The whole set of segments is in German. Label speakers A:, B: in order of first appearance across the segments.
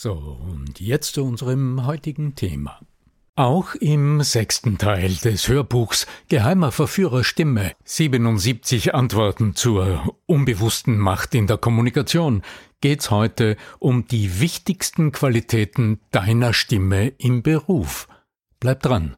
A: So, und jetzt zu unserem heutigen Thema. Auch im sechsten Teil des Hörbuchs Geheimer Verführer Stimme 77 Antworten zur unbewussten Macht in der Kommunikation geht's heute um die wichtigsten Qualitäten deiner Stimme im Beruf. Bleib dran.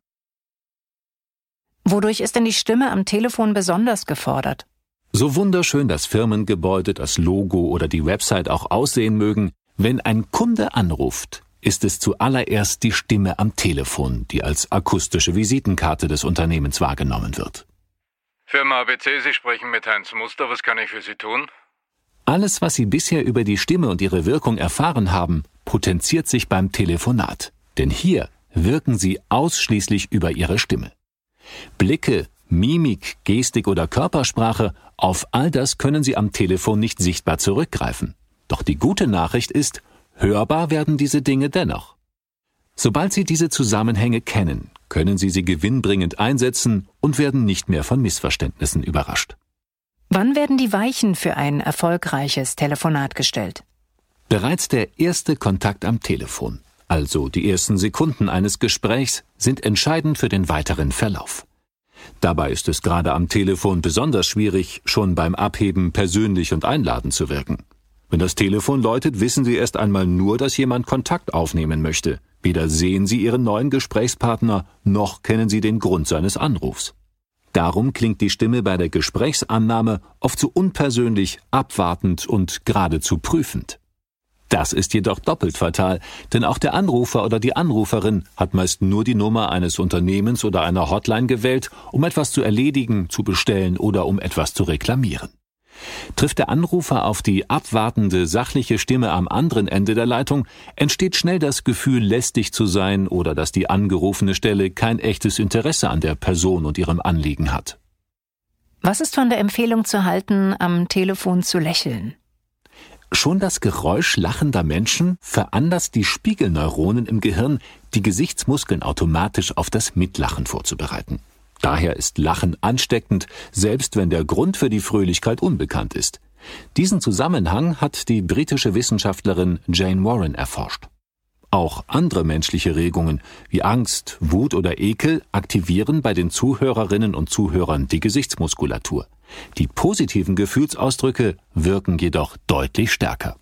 B: Wodurch ist denn die Stimme am Telefon besonders gefordert?
C: So wunderschön das Firmengebäude, das Logo oder die Website auch aussehen mögen, wenn ein Kunde anruft, ist es zuallererst die Stimme am Telefon, die als akustische Visitenkarte des Unternehmens wahrgenommen wird.
D: Firma ABC, Sie sprechen mit Heinz Muster. Was kann ich für Sie tun?
C: Alles, was Sie bisher über die Stimme und ihre Wirkung erfahren haben, potenziert sich beim Telefonat. Denn hier wirken Sie ausschließlich über Ihre Stimme. Blicke, Mimik, Gestik oder Körpersprache, auf all das können Sie am Telefon nicht sichtbar zurückgreifen. Doch die gute Nachricht ist, hörbar werden diese Dinge dennoch. Sobald Sie diese Zusammenhänge kennen, können Sie sie gewinnbringend einsetzen und werden nicht mehr von Missverständnissen überrascht.
B: Wann werden die Weichen für ein erfolgreiches Telefonat gestellt?
C: Bereits der erste Kontakt am Telefon, also die ersten Sekunden eines Gesprächs, sind entscheidend für den weiteren Verlauf. Dabei ist es gerade am Telefon besonders schwierig, schon beim Abheben persönlich und einladend zu wirken. Wenn das Telefon läutet, wissen Sie erst einmal nur, dass jemand Kontakt aufnehmen möchte. Weder sehen Sie Ihren neuen Gesprächspartner, noch kennen Sie den Grund seines Anrufs. Darum klingt die Stimme bei der Gesprächsannahme oft so unpersönlich, abwartend und geradezu prüfend. Das ist jedoch doppelt fatal, denn auch der Anrufer oder die Anruferin hat meist nur die Nummer eines Unternehmens oder einer Hotline gewählt, um etwas zu erledigen, zu bestellen oder um etwas zu reklamieren. Trifft der Anrufer auf die abwartende, sachliche Stimme am anderen Ende der Leitung, entsteht schnell das Gefühl, lästig zu sein oder dass die angerufene Stelle kein echtes Interesse an der Person und ihrem Anliegen hat.
B: Was ist von der Empfehlung zu halten, am Telefon zu lächeln?
C: Schon das Geräusch lachender Menschen veranlasst die Spiegelneuronen im Gehirn, die Gesichtsmuskeln automatisch auf das Mitlachen vorzubereiten. Daher ist Lachen ansteckend, selbst wenn der Grund für die Fröhlichkeit unbekannt ist. Diesen Zusammenhang hat die britische Wissenschaftlerin Jane Warren erforscht. Auch andere menschliche Regungen wie Angst, Wut oder Ekel aktivieren bei den Zuhörerinnen und Zuhörern die Gesichtsmuskulatur. Die positiven Gefühlsausdrücke wirken jedoch deutlich stärker.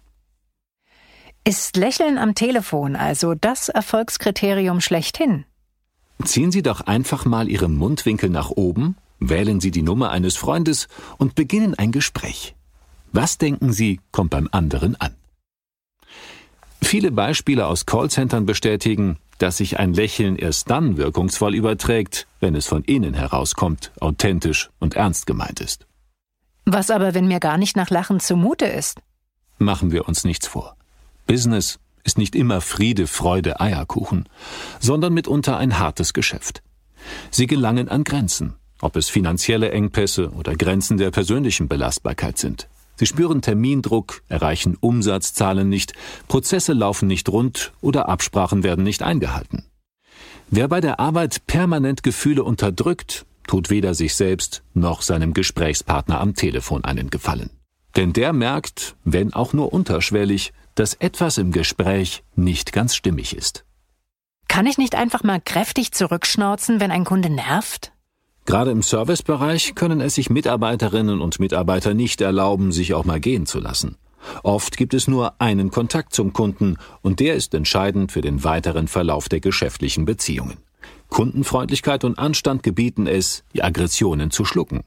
B: Ist Lächeln am Telefon also das Erfolgskriterium schlechthin?
C: Ziehen Sie doch einfach mal Ihre Mundwinkel nach oben, wählen Sie die Nummer eines Freundes und beginnen ein Gespräch. Was denken Sie, kommt beim anderen an? Viele Beispiele aus Callcentern bestätigen, dass sich ein Lächeln erst dann wirkungsvoll überträgt, wenn es von innen herauskommt, authentisch und ernst gemeint ist.
B: Was aber, wenn mir gar nicht nach Lachen zumute ist?
C: Machen wir uns nichts vor. Business ist nicht immer Friede, Freude, Eierkuchen, sondern mitunter ein hartes Geschäft. Sie gelangen an Grenzen, ob es finanzielle Engpässe oder Grenzen der persönlichen Belastbarkeit sind. Sie spüren Termindruck, erreichen Umsatzzahlen nicht, Prozesse laufen nicht rund oder Absprachen werden nicht eingehalten. Wer bei der Arbeit permanent Gefühle unterdrückt, tut weder sich selbst noch seinem Gesprächspartner am Telefon einen Gefallen. Denn der merkt, wenn auch nur unterschwellig, dass etwas im Gespräch nicht ganz stimmig ist.
B: Kann ich nicht einfach mal kräftig zurückschnauzen, wenn ein Kunde nervt?
C: Gerade im Servicebereich können es sich Mitarbeiterinnen und Mitarbeiter nicht erlauben, sich auch mal gehen zu lassen. Oft gibt es nur einen Kontakt zum Kunden und der ist entscheidend für den weiteren Verlauf der geschäftlichen Beziehungen. Kundenfreundlichkeit und Anstand gebieten es, die Aggressionen zu schlucken.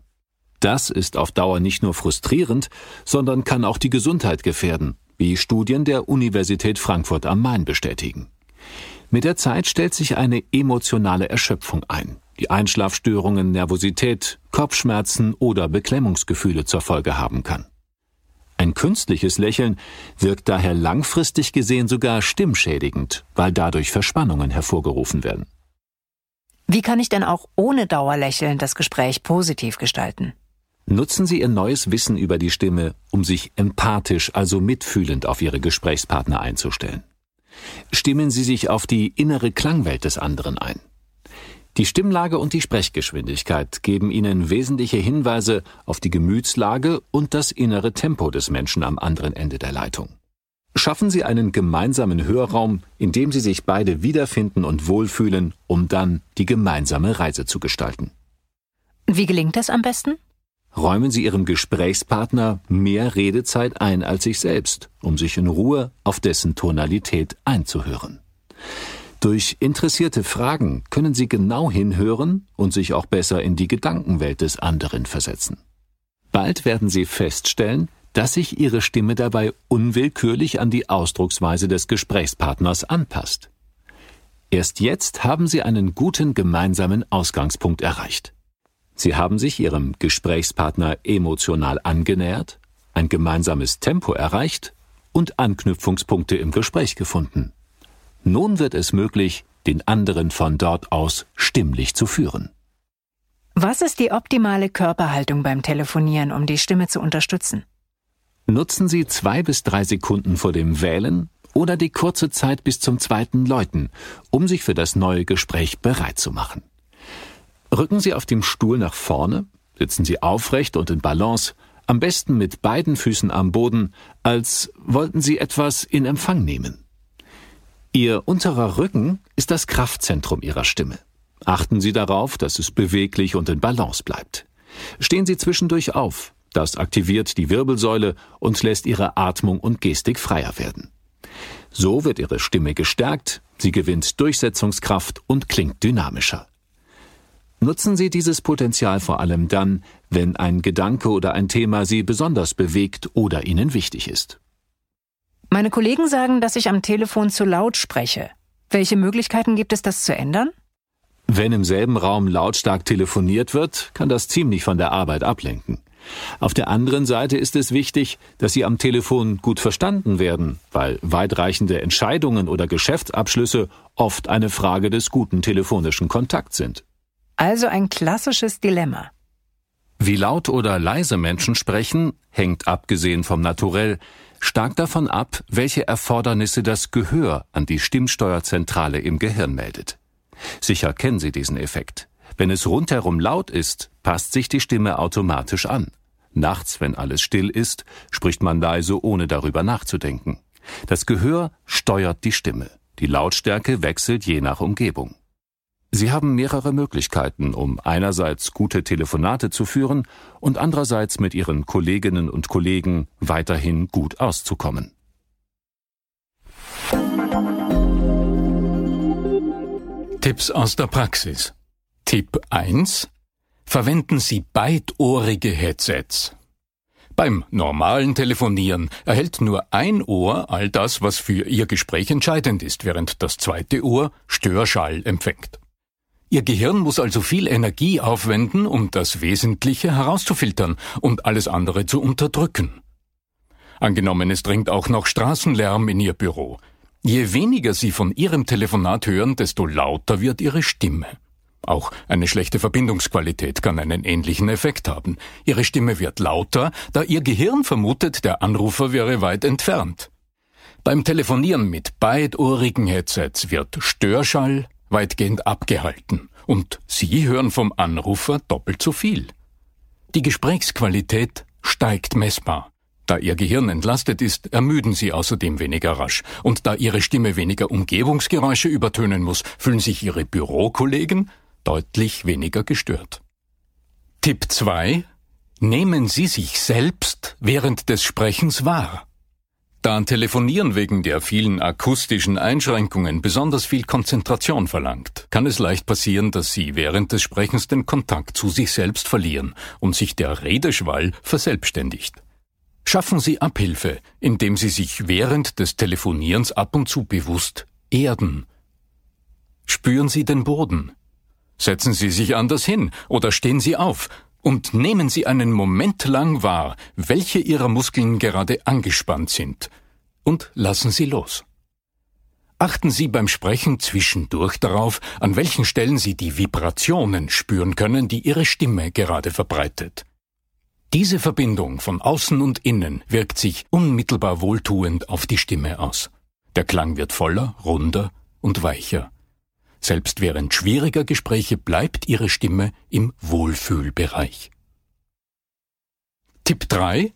C: Das ist auf Dauer nicht nur frustrierend, sondern kann auch die Gesundheit gefährden, wie Studien der Universität Frankfurt am Main bestätigen. Mit der Zeit stellt sich eine emotionale Erschöpfung ein, die Einschlafstörungen, Nervosität, Kopfschmerzen oder Beklemmungsgefühle zur Folge haben kann. Ein künstliches Lächeln wirkt daher langfristig gesehen sogar stimmschädigend, weil dadurch Verspannungen hervorgerufen werden.
B: Wie kann ich denn auch ohne Dauerlächeln das Gespräch positiv gestalten?
C: Nutzen Sie Ihr neues Wissen über die Stimme, um sich empathisch, also mitfühlend auf Ihre Gesprächspartner einzustellen. Stimmen Sie sich auf die innere Klangwelt des anderen ein. Die Stimmlage und die Sprechgeschwindigkeit geben Ihnen wesentliche Hinweise auf die Gemütslage und das innere Tempo des Menschen am anderen Ende der Leitung. Schaffen Sie einen gemeinsamen Hörraum, in dem Sie sich beide wiederfinden und wohlfühlen, um dann die gemeinsame Reise zu gestalten.
B: Wie gelingt das am besten?
C: Räumen Sie Ihrem Gesprächspartner mehr Redezeit ein als sich selbst, um sich in Ruhe auf dessen Tonalität einzuhören. Durch interessierte Fragen können Sie genau hinhören und sich auch besser in die Gedankenwelt des anderen versetzen. Bald werden Sie feststellen, dass sich Ihre Stimme dabei unwillkürlich an die Ausdrucksweise des Gesprächspartners anpasst. Erst jetzt haben Sie einen guten gemeinsamen Ausgangspunkt erreicht. Sie haben sich Ihrem Gesprächspartner emotional angenähert, ein gemeinsames Tempo erreicht und Anknüpfungspunkte im Gespräch gefunden. Nun wird es möglich, den anderen von dort aus stimmlich zu führen.
B: Was ist die optimale Körperhaltung beim Telefonieren, um die Stimme zu unterstützen?
C: Nutzen Sie zwei bis drei Sekunden vor dem Wählen oder die kurze Zeit bis zum zweiten Läuten, um sich für das neue Gespräch bereit zu machen. Rücken Sie auf dem Stuhl nach vorne, sitzen Sie aufrecht und in Balance, am besten mit beiden Füßen am Boden, als wollten Sie etwas in Empfang nehmen. Ihr unterer Rücken ist das Kraftzentrum Ihrer Stimme. Achten Sie darauf, dass es beweglich und in Balance bleibt. Stehen Sie zwischendurch auf. Das aktiviert die Wirbelsäule und lässt Ihre Atmung und Gestik freier werden. So wird Ihre Stimme gestärkt, sie gewinnt Durchsetzungskraft und klingt dynamischer. Nutzen Sie dieses Potenzial vor allem dann, wenn ein Gedanke oder ein Thema Sie besonders bewegt oder Ihnen wichtig ist.
B: Meine Kollegen sagen, dass ich am Telefon zu laut spreche. Welche Möglichkeiten gibt es, das zu ändern?
C: Wenn im selben Raum lautstark telefoniert wird, kann das ziemlich von der Arbeit ablenken. Auf der anderen Seite ist es wichtig, dass Sie am Telefon gut verstanden werden, weil weitreichende Entscheidungen oder Geschäftsabschlüsse oft eine Frage des guten telefonischen Kontakts sind.
B: Also ein klassisches Dilemma.
C: Wie laut oder leise Menschen sprechen, hängt abgesehen vom Naturell stark davon ab, welche Erfordernisse das Gehör an die Stimmsteuerzentrale im Gehirn meldet. Sicher kennen Sie diesen Effekt. Wenn es rundherum laut ist, passt sich die Stimme automatisch an. Nachts, wenn alles still ist, spricht man leise, ohne darüber nachzudenken. Das Gehör steuert die Stimme. Die Lautstärke wechselt je nach Umgebung. Sie haben mehrere Möglichkeiten, um einerseits gute Telefonate zu führen und andererseits mit Ihren Kolleginnen und Kollegen weiterhin gut auszukommen.
A: Tipps aus der Praxis. Tipp 1. Verwenden Sie beidohrige Headsets. Beim normalen Telefonieren erhält nur ein Ohr all das, was für Ihr Gespräch entscheidend ist, während das zweite Ohr Störschall empfängt. Ihr Gehirn muss also viel Energie aufwenden, um das Wesentliche herauszufiltern und alles andere zu unterdrücken. Angenommen, es dringt auch noch Straßenlärm in Ihr Büro. Je weniger Sie von Ihrem Telefonat hören, desto lauter wird Ihre Stimme. Auch eine schlechte Verbindungsqualität kann einen ähnlichen Effekt haben. Ihre Stimme wird lauter, da Ihr Gehirn vermutet, der Anrufer wäre weit entfernt. Beim Telefonieren mit beidohrigen Headsets wird Störschall, weitgehend abgehalten und Sie hören vom Anrufer doppelt so viel. Die Gesprächsqualität steigt messbar. Da Ihr Gehirn entlastet ist, ermüden Sie außerdem weniger rasch. Und da Ihre Stimme weniger Umgebungsgeräusche übertönen muss, fühlen sich Ihre Bürokollegen deutlich weniger gestört. Tipp 2. Nehmen Sie sich selbst während des Sprechens wahr. Da ein Telefonieren wegen der vielen akustischen Einschränkungen besonders viel Konzentration verlangt, kann es leicht passieren, dass Sie während des Sprechens den Kontakt zu sich selbst verlieren und sich der Redeschwall verselbstständigt. Schaffen Sie Abhilfe, indem Sie sich während des Telefonierens ab und zu bewusst erden. Spüren Sie den Boden. Setzen Sie sich anders hin oder stehen Sie auf und nehmen Sie einen Moment lang wahr, welche Ihrer Muskeln gerade angespannt sind, und lassen Sie los. Achten Sie beim Sprechen zwischendurch darauf, an welchen Stellen Sie die Vibrationen spüren können, die Ihre Stimme gerade verbreitet. Diese Verbindung von außen und innen wirkt sich unmittelbar wohltuend auf die Stimme aus. Der Klang wird voller, runder und weicher. Selbst während schwieriger Gespräche bleibt Ihre Stimme im Wohlfühlbereich. Tipp 3.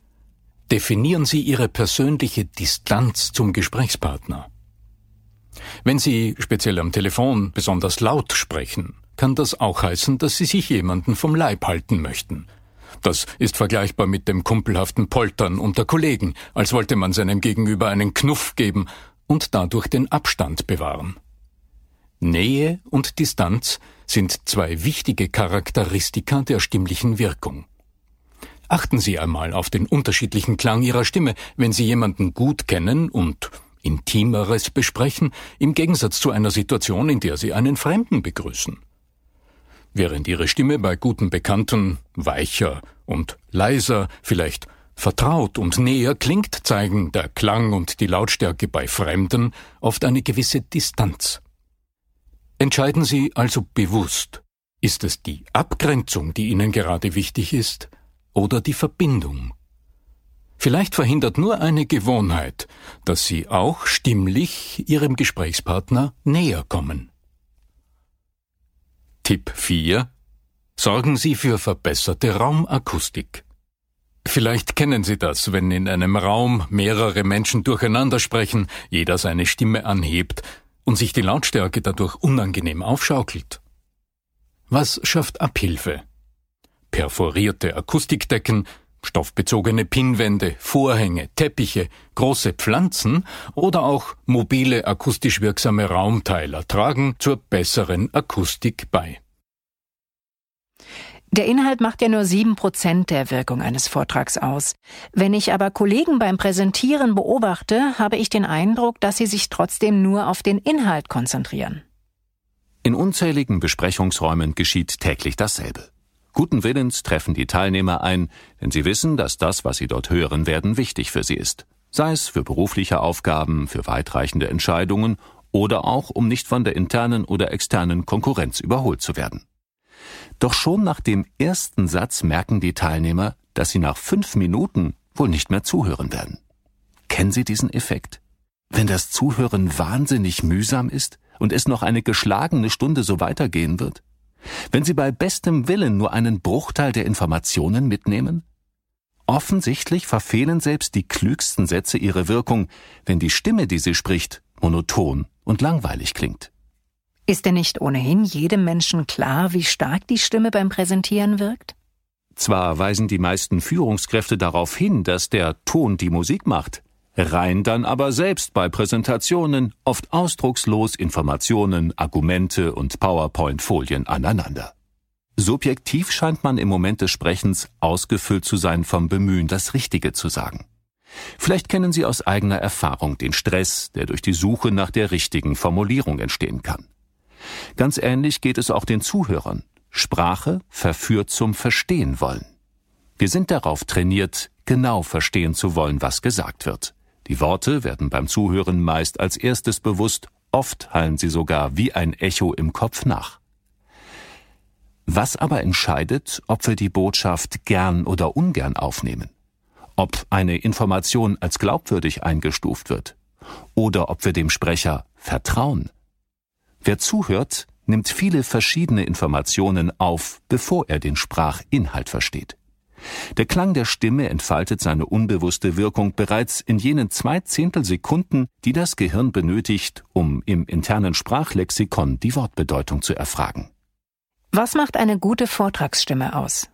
A: Definieren Sie Ihre persönliche Distanz zum Gesprächspartner. Wenn Sie speziell am Telefon besonders laut sprechen, kann das auch heißen, dass Sie sich jemanden vom Leib halten möchten – das ist vergleichbar mit dem kumpelhaften Poltern unter Kollegen, als wollte man seinem Gegenüber einen Knuff geben und dadurch den Abstand bewahren. Nähe und Distanz sind zwei wichtige Charakteristika der stimmlichen Wirkung. Achten Sie einmal auf den unterschiedlichen Klang Ihrer Stimme, wenn Sie jemanden gut kennen und Intimeres besprechen, im Gegensatz zu einer Situation, in der Sie einen Fremden begrüßen. Während ihre Stimme bei guten Bekannten weicher und leiser, vielleicht vertraut und näher klingt, zeigen der Klang und die Lautstärke bei Fremden oft eine gewisse Distanz. Entscheiden Sie also bewusst, ist es die Abgrenzung, die Ihnen gerade wichtig ist, oder die Verbindung? Vielleicht verhindert nur eine Gewohnheit, dass Sie auch stimmlich Ihrem Gesprächspartner näher kommen. Tipp 4. Sorgen Sie für verbesserte Raumakustik. Vielleicht kennen Sie das, wenn in einem Raum mehrere Menschen durcheinander sprechen, jeder seine Stimme anhebt und sich die Lautstärke dadurch unangenehm aufschaukelt. Was schafft Abhilfe? Perforierte Akustikdecken, stoffbezogene Pinnwände, Vorhänge, Teppiche, große Pflanzen oder auch mobile akustisch wirksame Raumteiler tragen zur besseren Akustik bei.
B: Der Inhalt macht ja nur sieben Prozent der Wirkung eines Vortrags aus. Wenn ich aber Kollegen beim Präsentieren beobachte, habe ich den Eindruck, dass sie sich trotzdem nur auf den Inhalt konzentrieren.
C: In unzähligen Besprechungsräumen geschieht täglich dasselbe. Guten Willens treffen die Teilnehmer ein, denn sie wissen, dass das, was sie dort hören werden, wichtig für sie ist. Sei es für berufliche Aufgaben, für weitreichende Entscheidungen oder auch, um nicht von der internen oder externen Konkurrenz überholt zu werden. Doch schon nach dem ersten Satz merken die Teilnehmer, dass sie nach fünf Minuten wohl nicht mehr zuhören werden. Kennen Sie diesen Effekt? Wenn das Zuhören wahnsinnig mühsam ist und es noch eine geschlagene Stunde so weitergehen wird? wenn Sie bei bestem Willen nur einen Bruchteil der Informationen mitnehmen? Offensichtlich verfehlen selbst die klügsten Sätze ihre Wirkung, wenn die Stimme, die sie spricht, monoton und langweilig klingt.
B: Ist denn nicht ohnehin jedem Menschen klar, wie stark die Stimme beim Präsentieren wirkt?
C: Zwar weisen die meisten Führungskräfte darauf hin, dass der Ton die Musik macht, reihen dann aber selbst bei Präsentationen oft ausdruckslos Informationen, Argumente und PowerPoint-Folien aneinander. Subjektiv scheint man im Moment des Sprechens ausgefüllt zu sein vom Bemühen, das Richtige zu sagen. Vielleicht kennen Sie aus eigener Erfahrung den Stress, der durch die Suche nach der richtigen Formulierung entstehen kann. Ganz ähnlich geht es auch den Zuhörern. Sprache verführt zum Verstehen wollen. Wir sind darauf trainiert, genau verstehen zu wollen, was gesagt wird. Die Worte werden beim Zuhören meist als erstes bewusst, oft hallen sie sogar wie ein Echo im Kopf nach. Was aber entscheidet, ob wir die Botschaft gern oder ungern aufnehmen? Ob eine Information als glaubwürdig eingestuft wird? Oder ob wir dem Sprecher vertrauen? Wer zuhört, nimmt viele verschiedene Informationen auf, bevor er den Sprachinhalt versteht. Der Klang der Stimme entfaltet seine unbewusste Wirkung bereits in jenen zwei Zehntelsekunden, die das Gehirn benötigt, um im internen Sprachlexikon die Wortbedeutung zu erfragen.
B: Was macht eine gute Vortragsstimme aus?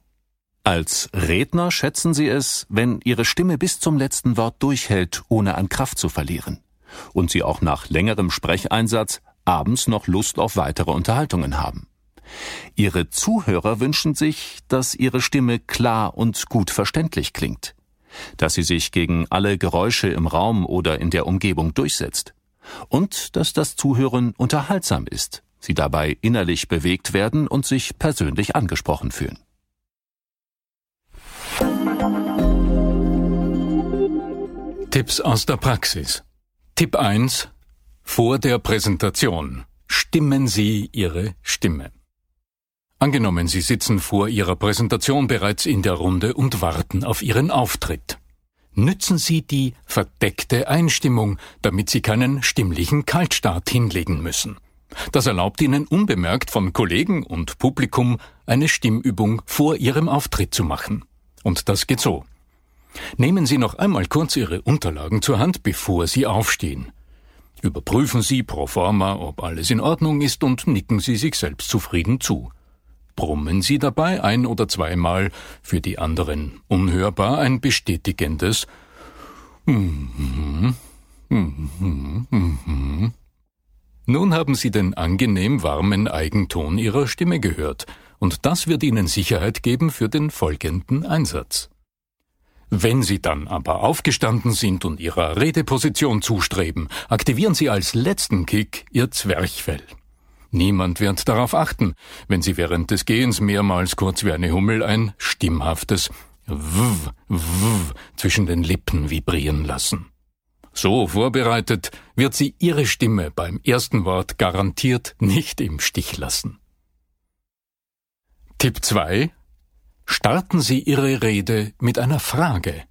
C: Als Redner schätzen Sie es, wenn Ihre Stimme bis zum letzten Wort durchhält, ohne an Kraft zu verlieren. Und Sie auch nach längerem Sprecheinsatz abends noch Lust auf weitere Unterhaltungen haben. Ihre Zuhörer wünschen sich, dass Ihre Stimme klar und gut verständlich klingt, dass sie sich gegen alle Geräusche im Raum oder in der Umgebung durchsetzt und dass das Zuhören unterhaltsam ist, Sie dabei innerlich bewegt werden und sich persönlich angesprochen fühlen.
A: Tipps aus der Praxis. Tipp 1. Vor der Präsentation stimmen Sie Ihre Stimme. Angenommen, Sie sitzen vor Ihrer Präsentation bereits in der Runde und warten auf Ihren Auftritt. Nützen Sie die verdeckte Einstimmung, damit Sie keinen stimmlichen Kaltstart hinlegen müssen. Das erlaubt Ihnen unbemerkt von Kollegen und Publikum eine Stimmübung vor Ihrem Auftritt zu machen. Und das geht so. Nehmen Sie noch einmal kurz Ihre Unterlagen zur Hand, bevor Sie aufstehen. Überprüfen Sie pro forma, ob alles in Ordnung ist und nicken Sie sich selbst zufrieden zu brummen sie dabei ein oder zweimal, für die anderen unhörbar ein bestätigendes Nun haben Sie den angenehm warmen Eigenton Ihrer Stimme gehört, und das wird Ihnen Sicherheit geben für den folgenden Einsatz. Wenn Sie dann aber aufgestanden sind und Ihrer Redeposition zustreben, aktivieren Sie als letzten Kick Ihr Zwerchfell. Niemand wird darauf achten, wenn Sie während des Gehens mehrmals kurz wie eine Hummel ein stimmhaftes Ww, Ww zwischen den Lippen vibrieren lassen. So vorbereitet wird sie Ihre Stimme beim ersten Wort garantiert nicht im Stich lassen. Tipp 2. Starten Sie Ihre Rede mit einer Frage.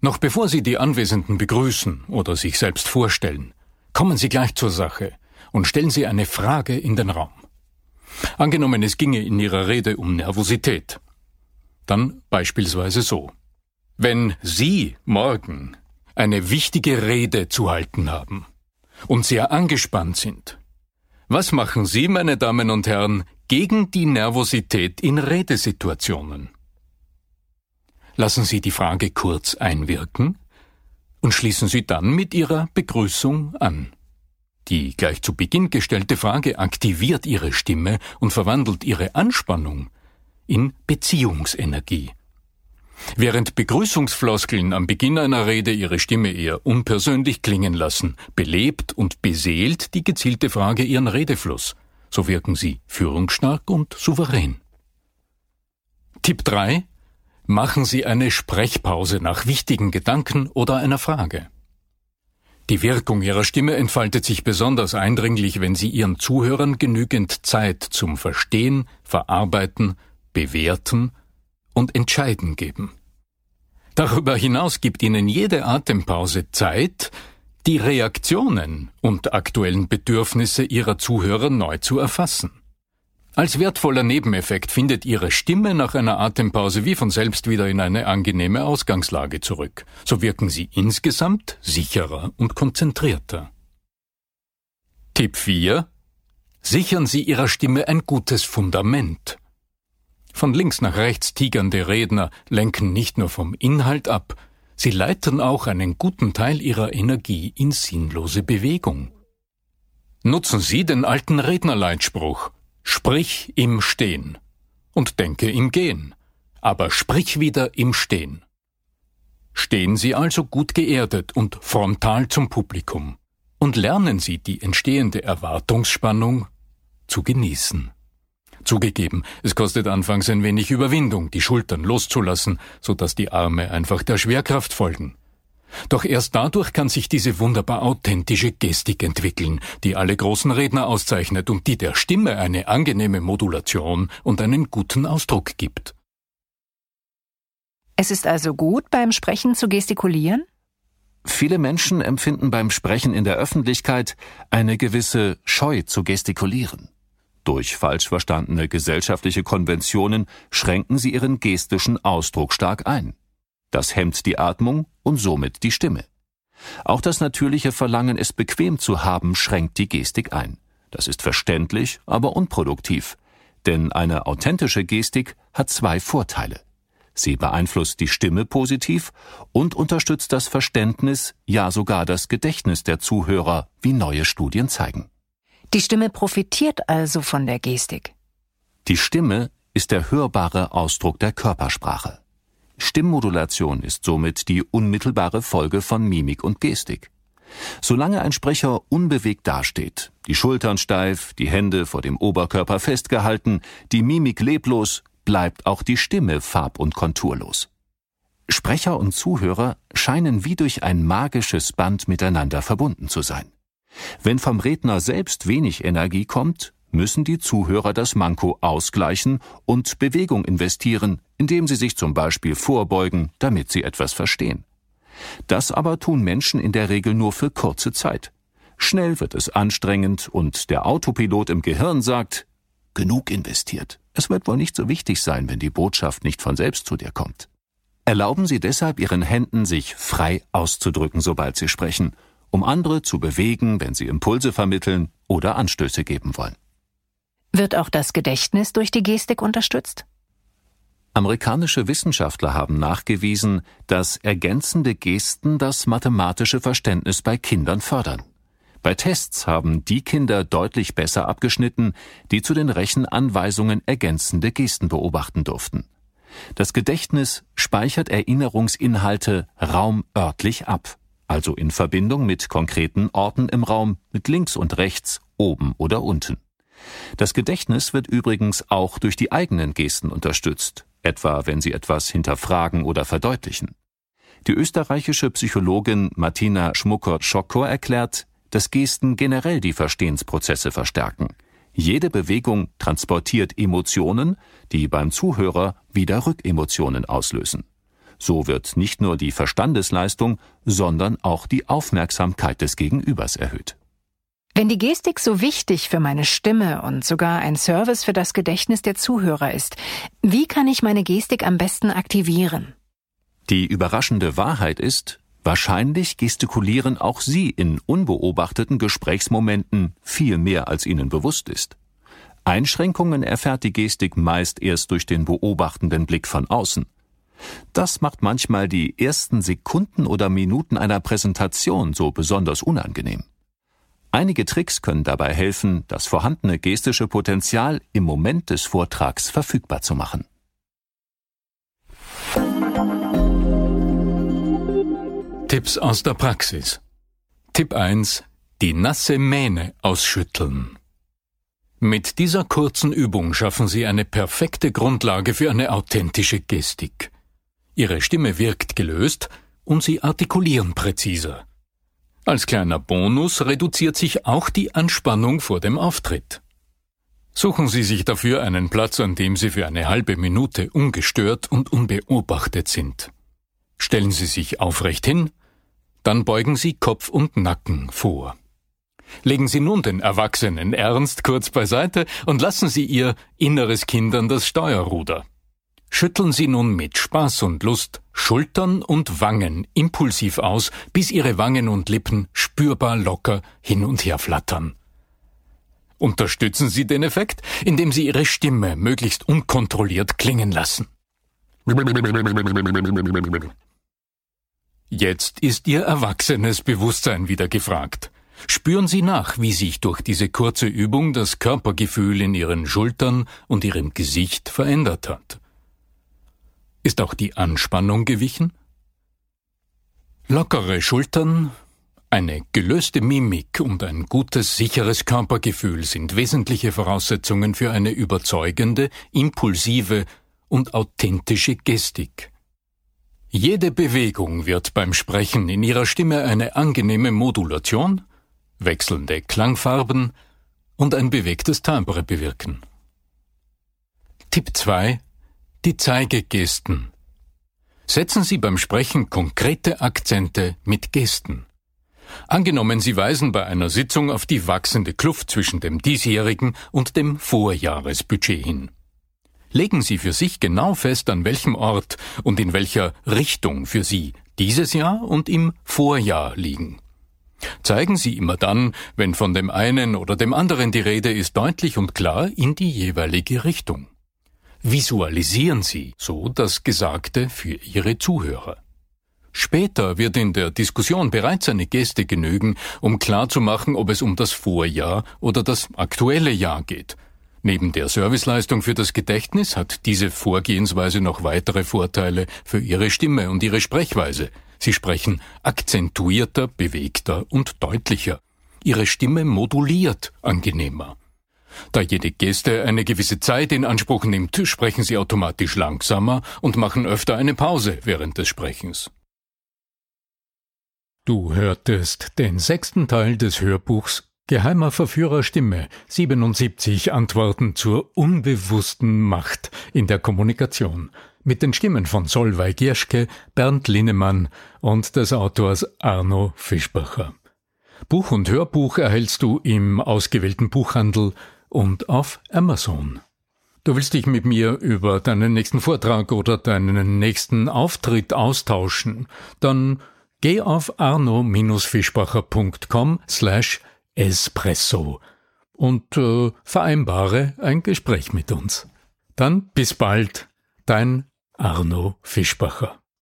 A: Noch bevor Sie die Anwesenden begrüßen oder sich selbst vorstellen, kommen Sie gleich zur Sache und stellen Sie eine Frage in den Raum. Angenommen, es ginge in Ihrer Rede um Nervosität. Dann beispielsweise so. Wenn Sie morgen eine wichtige Rede zu halten haben und sehr angespannt sind, was machen Sie, meine Damen und Herren, gegen die Nervosität in Redesituationen? Lassen Sie die Frage kurz einwirken und schließen Sie dann mit Ihrer Begrüßung an. Die gleich zu Beginn gestellte Frage aktiviert Ihre Stimme und verwandelt Ihre Anspannung in Beziehungsenergie. Während Begrüßungsfloskeln am Beginn einer Rede ihre Stimme eher unpersönlich klingen lassen, belebt und beseelt die gezielte Frage ihren Redefluss. So wirken sie führungsstark und souverän. Tipp 3. Machen Sie eine Sprechpause nach wichtigen Gedanken oder einer Frage. Die Wirkung ihrer Stimme entfaltet sich besonders eindringlich, wenn sie ihren Zuhörern genügend Zeit zum Verstehen, Verarbeiten, Bewerten und Entscheiden geben. Darüber hinaus gibt ihnen jede Atempause Zeit, die Reaktionen und aktuellen Bedürfnisse ihrer Zuhörer neu zu erfassen. Als wertvoller Nebeneffekt findet Ihre Stimme nach einer Atempause wie von selbst wieder in eine angenehme Ausgangslage zurück. So wirken Sie insgesamt sicherer und konzentrierter. Tipp 4. Sichern Sie Ihrer Stimme ein gutes Fundament. Von links nach rechts tigernde Redner lenken nicht nur vom Inhalt ab, sie leiten auch einen guten Teil ihrer Energie in sinnlose Bewegung. Nutzen Sie den alten Rednerleitspruch Sprich im Stehen und denke im Gehen, aber sprich wieder im Stehen. Stehen Sie also gut geerdet und frontal zum Publikum und lernen Sie die entstehende Erwartungsspannung zu genießen. Zugegeben, es kostet anfangs ein wenig Überwindung, die Schultern loszulassen, so dass die Arme einfach der Schwerkraft folgen. Doch erst dadurch kann sich diese wunderbar authentische Gestik entwickeln, die alle großen Redner auszeichnet und die der Stimme eine angenehme Modulation und einen guten Ausdruck gibt.
B: Es ist also gut, beim Sprechen zu gestikulieren?
C: Viele Menschen empfinden beim Sprechen in der Öffentlichkeit eine gewisse Scheu zu gestikulieren. Durch falsch verstandene gesellschaftliche Konventionen schränken sie ihren gestischen Ausdruck stark ein. Das hemmt die Atmung und somit die Stimme. Auch das natürliche Verlangen, es bequem zu haben, schränkt die Gestik ein. Das ist verständlich, aber unproduktiv. Denn eine authentische Gestik hat zwei Vorteile. Sie beeinflusst die Stimme positiv und unterstützt das Verständnis, ja sogar das Gedächtnis der Zuhörer, wie neue Studien zeigen.
B: Die Stimme profitiert also von der Gestik.
C: Die Stimme ist der hörbare Ausdruck der Körpersprache. Stimmmodulation ist somit die unmittelbare Folge von Mimik und Gestik. Solange ein Sprecher unbewegt dasteht, die Schultern steif, die Hände vor dem Oberkörper festgehalten, die Mimik leblos, bleibt auch die Stimme farb- und konturlos. Sprecher und Zuhörer scheinen wie durch ein magisches Band miteinander verbunden zu sein. Wenn vom Redner selbst wenig Energie kommt, müssen die Zuhörer das Manko ausgleichen und Bewegung investieren, indem sie sich zum Beispiel vorbeugen, damit sie etwas verstehen. Das aber tun Menschen in der Regel nur für kurze Zeit. Schnell wird es anstrengend und der Autopilot im Gehirn sagt, genug investiert. Es wird wohl nicht so wichtig sein, wenn die Botschaft nicht von selbst zu dir kommt. Erlauben Sie deshalb Ihren Händen, sich frei auszudrücken, sobald Sie sprechen, um andere zu bewegen, wenn Sie Impulse vermitteln oder Anstöße geben wollen.
B: Wird auch das Gedächtnis durch die Gestik unterstützt?
C: Amerikanische Wissenschaftler haben nachgewiesen, dass ergänzende Gesten das mathematische Verständnis bei Kindern fördern. Bei Tests haben die Kinder deutlich besser abgeschnitten, die zu den Rechenanweisungen ergänzende Gesten beobachten durften. Das Gedächtnis speichert Erinnerungsinhalte raumörtlich ab, also in Verbindung mit konkreten Orten im Raum, mit links und rechts, oben oder unten. Das Gedächtnis wird übrigens auch durch die eigenen Gesten unterstützt, etwa wenn sie etwas hinterfragen oder verdeutlichen. Die österreichische Psychologin Martina Schmucker-Schokor erklärt, dass Gesten generell die Verstehensprozesse verstärken. Jede Bewegung transportiert Emotionen, die beim Zuhörer wieder Rückemotionen auslösen. So wird nicht nur die Verstandesleistung, sondern auch die Aufmerksamkeit des Gegenübers erhöht.
B: Wenn die Gestik so wichtig für meine Stimme und sogar ein Service für das Gedächtnis der Zuhörer ist, wie kann ich meine Gestik am besten aktivieren?
C: Die überraschende Wahrheit ist, wahrscheinlich gestikulieren auch Sie in unbeobachteten Gesprächsmomenten viel mehr, als Ihnen bewusst ist. Einschränkungen erfährt die Gestik meist erst durch den beobachtenden Blick von außen. Das macht manchmal die ersten Sekunden oder Minuten einer Präsentation so besonders unangenehm. Einige Tricks können dabei helfen, das vorhandene gestische Potenzial im Moment des Vortrags verfügbar zu machen.
A: Tipps aus der Praxis. Tipp 1. Die nasse Mähne ausschütteln. Mit dieser kurzen Übung schaffen Sie eine perfekte Grundlage für eine authentische Gestik. Ihre Stimme wirkt gelöst und Sie artikulieren präziser. Als kleiner Bonus reduziert sich auch die Anspannung vor dem Auftritt. Suchen Sie sich dafür einen Platz, an dem Sie für eine halbe Minute ungestört und unbeobachtet sind. Stellen Sie sich aufrecht hin, dann beugen Sie Kopf und Nacken vor. Legen Sie nun den Erwachsenen ernst kurz beiseite und lassen Sie Ihr inneres Kind an das Steuerruder. Schütteln Sie nun mit Spaß und Lust Schultern und Wangen impulsiv aus, bis Ihre Wangen und Lippen spürbar locker hin und her flattern. Unterstützen Sie den Effekt, indem Sie Ihre Stimme möglichst unkontrolliert klingen lassen. Jetzt ist Ihr erwachsenes Bewusstsein wieder gefragt. Spüren Sie nach, wie sich durch diese kurze Übung das Körpergefühl in Ihren Schultern und Ihrem Gesicht verändert hat. Ist auch die Anspannung gewichen? Lockere Schultern, eine gelöste Mimik und ein gutes, sicheres Körpergefühl sind wesentliche Voraussetzungen für eine überzeugende, impulsive und authentische Gestik. Jede Bewegung wird beim Sprechen in ihrer Stimme eine angenehme Modulation, wechselnde Klangfarben und ein bewegtes Timbre bewirken. Tipp 2 die Zeigegesten. Setzen Sie beim Sprechen konkrete Akzente mit Gesten. Angenommen, Sie weisen bei einer Sitzung auf die wachsende Kluft zwischen dem diesjährigen und dem Vorjahresbudget hin. Legen Sie für sich genau fest, an welchem Ort und in welcher Richtung für Sie dieses Jahr und im Vorjahr liegen. Zeigen Sie immer dann, wenn von dem einen oder dem anderen die Rede ist, deutlich und klar in die jeweilige Richtung. Visualisieren Sie so das Gesagte für Ihre Zuhörer. Später wird in der Diskussion bereits eine Geste genügen, um klarzumachen, ob es um das Vorjahr oder das aktuelle Jahr geht. Neben der Serviceleistung für das Gedächtnis hat diese Vorgehensweise noch weitere Vorteile für Ihre Stimme und Ihre Sprechweise. Sie sprechen akzentuierter, bewegter und deutlicher. Ihre Stimme moduliert angenehmer. Da jede Geste eine gewisse Zeit in Anspruch nimmt, sprechen Sie automatisch langsamer und machen öfter eine Pause während des Sprechens. Du hörtest den sechsten Teil des Hörbuchs Geheimer Verführer Stimme 77 Antworten zur unbewussten Macht in der Kommunikation mit den Stimmen von Solveig Gierschke, Bernd Linnemann und des Autors Arno Fischbacher. Buch und Hörbuch erhältst du im ausgewählten Buchhandel und auf Amazon. Du willst dich mit mir über deinen nächsten Vortrag oder deinen nächsten Auftritt austauschen, dann geh auf arno-fischbacher.com slash espresso und äh, vereinbare ein Gespräch mit uns. Dann bis bald, dein Arno Fischbacher.